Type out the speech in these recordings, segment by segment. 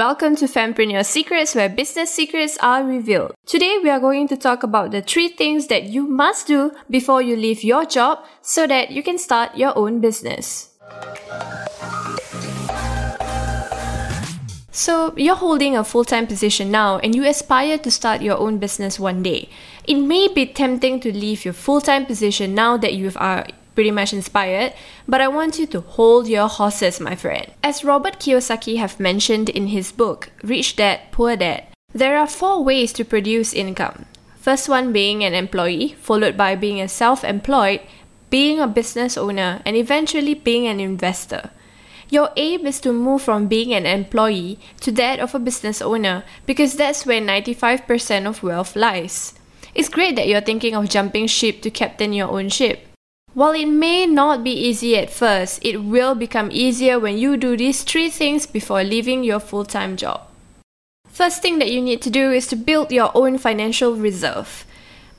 Welcome to Fempreneur Secrets, where business secrets are revealed. Today, we are going to talk about the three things that you must do before you leave your job so that you can start your own business. So, you're holding a full time position now and you aspire to start your own business one day. It may be tempting to leave your full time position now that you are pretty much inspired, but I want you to hold your horses, my friend. As Robert Kiyosaki have mentioned in his book, Rich Dad, Poor Dad, there are four ways to produce income. First one being an employee, followed by being a self-employed, being a business owner, and eventually being an investor. Your aim is to move from being an employee to that of a business owner because that's where 95% of wealth lies. It's great that you're thinking of jumping ship to captain your own ship. While it may not be easy at first, it will become easier when you do these three things before leaving your full time job. First thing that you need to do is to build your own financial reserve.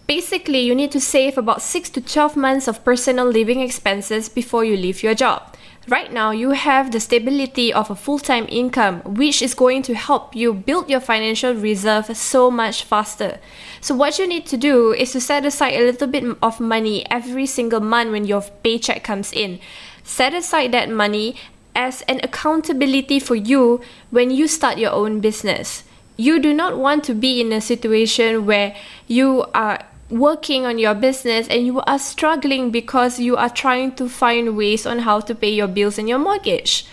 Basically, you need to save about 6 to 12 months of personal living expenses before you leave your job. Right now, you have the stability of a full time income, which is going to help you build your financial reserve so much faster. So, what you need to do is to set aside a little bit of money every single month when your paycheck comes in. Set aside that money as an accountability for you when you start your own business. You do not want to be in a situation where you are working on your business and you are struggling because you are trying to find ways on how to pay your bills and your mortgage.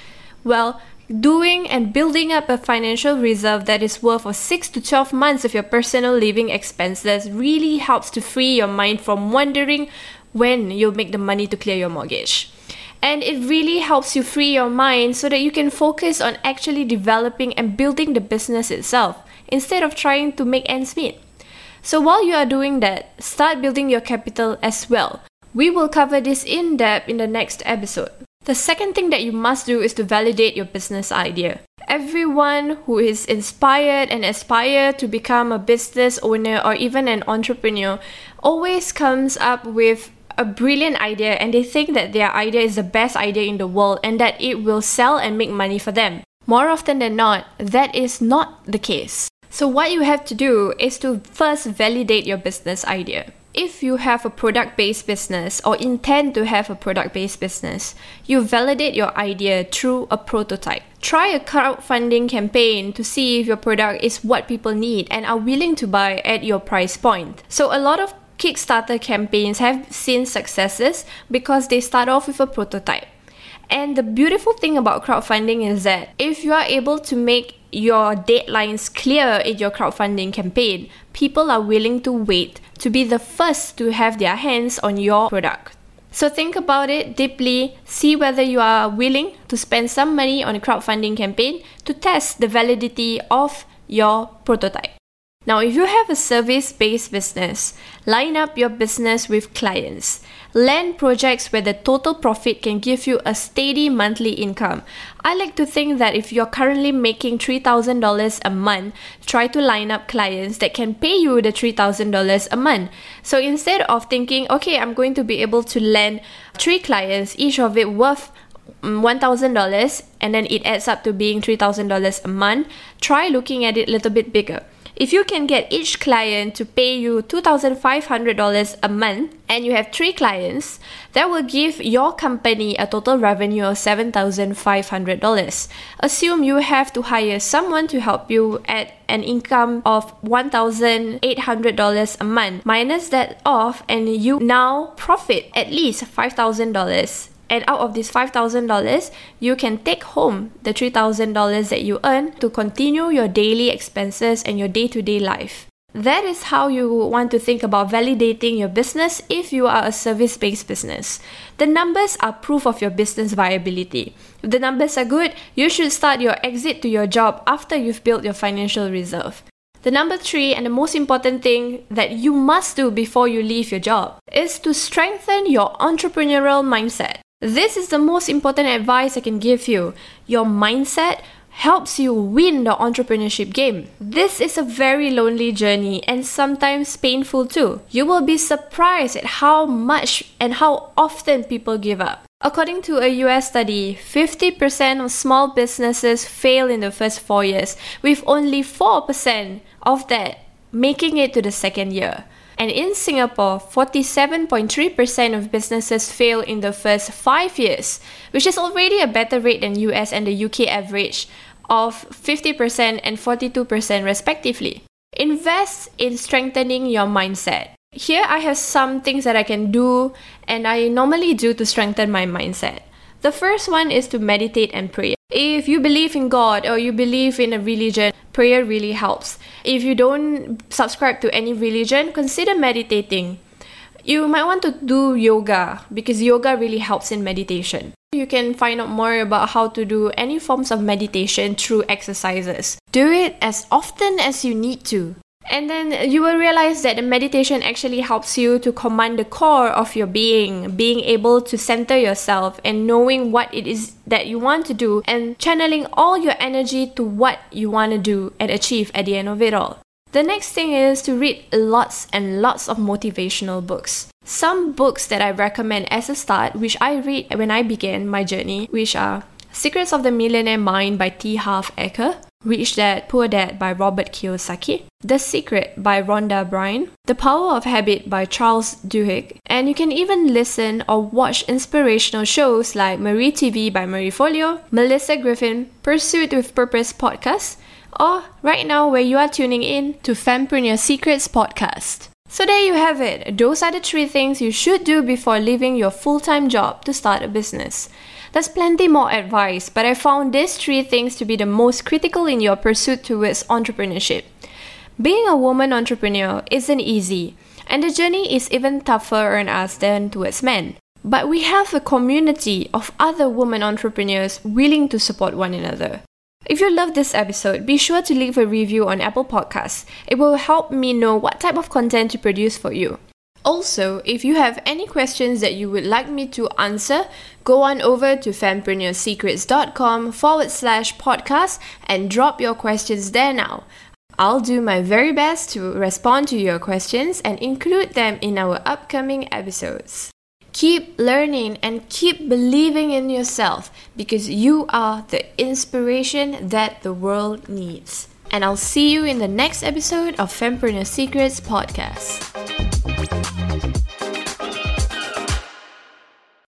Well, doing and building up a financial reserve that is worth of 6 to 12 months of your personal living expenses really helps to free your mind from wondering when you'll make the money to clear your mortgage. And it really helps you free your mind so that you can focus on actually developing and building the business itself instead of trying to make ends meet. So while you are doing that, start building your capital as well. We will cover this in depth in the next episode. The second thing that you must do is to validate your business idea. Everyone who is inspired and aspire to become a business owner or even an entrepreneur always comes up with a brilliant idea and they think that their idea is the best idea in the world and that it will sell and make money for them. More often than not, that is not the case. So, what you have to do is to first validate your business idea. If you have a product based business or intend to have a product based business, you validate your idea through a prototype. Try a crowdfunding campaign to see if your product is what people need and are willing to buy at your price point. So, a lot of Kickstarter campaigns have seen successes because they start off with a prototype. And the beautiful thing about crowdfunding is that if you are able to make your deadlines clear in your crowdfunding campaign, people are willing to wait to be the first to have their hands on your product. So think about it deeply, see whether you are willing to spend some money on a crowdfunding campaign to test the validity of your prototype. Now, if you have a service based business, line up your business with clients. Land projects where the total profit can give you a steady monthly income. I like to think that if you're currently making $3,000 a month, try to line up clients that can pay you the $3,000 a month. So instead of thinking, okay, I'm going to be able to land three clients, each of it worth mm, $1,000, and then it adds up to being $3,000 a month, try looking at it a little bit bigger. If you can get each client to pay you $2,500 a month and you have three clients, that will give your company a total revenue of $7,500. Assume you have to hire someone to help you at an income of $1,800 a month. Minus that off, and you now profit at least $5,000 and out of this $5,000, you can take home the $3,000 that you earn to continue your daily expenses and your day to day life. That is how you want to think about validating your business if you are a service based business. The numbers are proof of your business viability. If the numbers are good, you should start your exit to your job after you've built your financial reserve. The number three and the most important thing that you must do before you leave your job is to strengthen your entrepreneurial mindset. This is the most important advice I can give you. Your mindset helps you win the entrepreneurship game. This is a very lonely journey and sometimes painful too. You will be surprised at how much and how often people give up. According to a US study, 50% of small businesses fail in the first four years, with only 4% of that making it to the second year. And in Singapore, 47.3% of businesses fail in the first five years, which is already a better rate than US and the UK average of 50% and 42% respectively. Invest in strengthening your mindset. Here I have some things that I can do and I normally do to strengthen my mindset. The first one is to meditate and pray. If you believe in God or you believe in a religion, prayer really helps. If you don't subscribe to any religion, consider meditating. You might want to do yoga because yoga really helps in meditation. You can find out more about how to do any forms of meditation through exercises. Do it as often as you need to. And then you will realize that the meditation actually helps you to command the core of your being, being able to center yourself and knowing what it is that you want to do and channeling all your energy to what you want to do and achieve at the end of it all. The next thing is to read lots and lots of motivational books. Some books that I recommend as a start, which I read when I began my journey, which are Secrets of the Millionaire Mind by T. Harv Eker, Rich Dad Poor Dad by Robert Kiyosaki, The Secret by Rhonda Byrne, The Power of Habit by Charles Duhigg, and you can even listen or watch inspirational shows like Marie TV by Marie Forleo, Melyssa Griffin, Pursuit with Purpose podcast, or right now where you are tuning in to Fempreneur Secrets podcast. So there you have it. Those are the three things you should do before leaving your full-time job to start a business. There's plenty more advice, but I found these three things to be the most critical in your pursuit towards entrepreneurship. Being a woman entrepreneur isn't easy, and the journey is even tougher on us than towards men. But we have a community of other women entrepreneurs willing to support one another. If you love this episode, be sure to leave a review on Apple Podcasts. It will help me know what type of content to produce for you. Also, if you have any questions that you would like me to answer, go on over to fempreneurssecrets.com forward slash podcast and drop your questions there now. I'll do my very best to respond to your questions and include them in our upcoming episodes. Keep learning and keep believing in yourself because you are the inspiration that the world needs. And I'll see you in the next episode of Fempreneur Secrets podcast.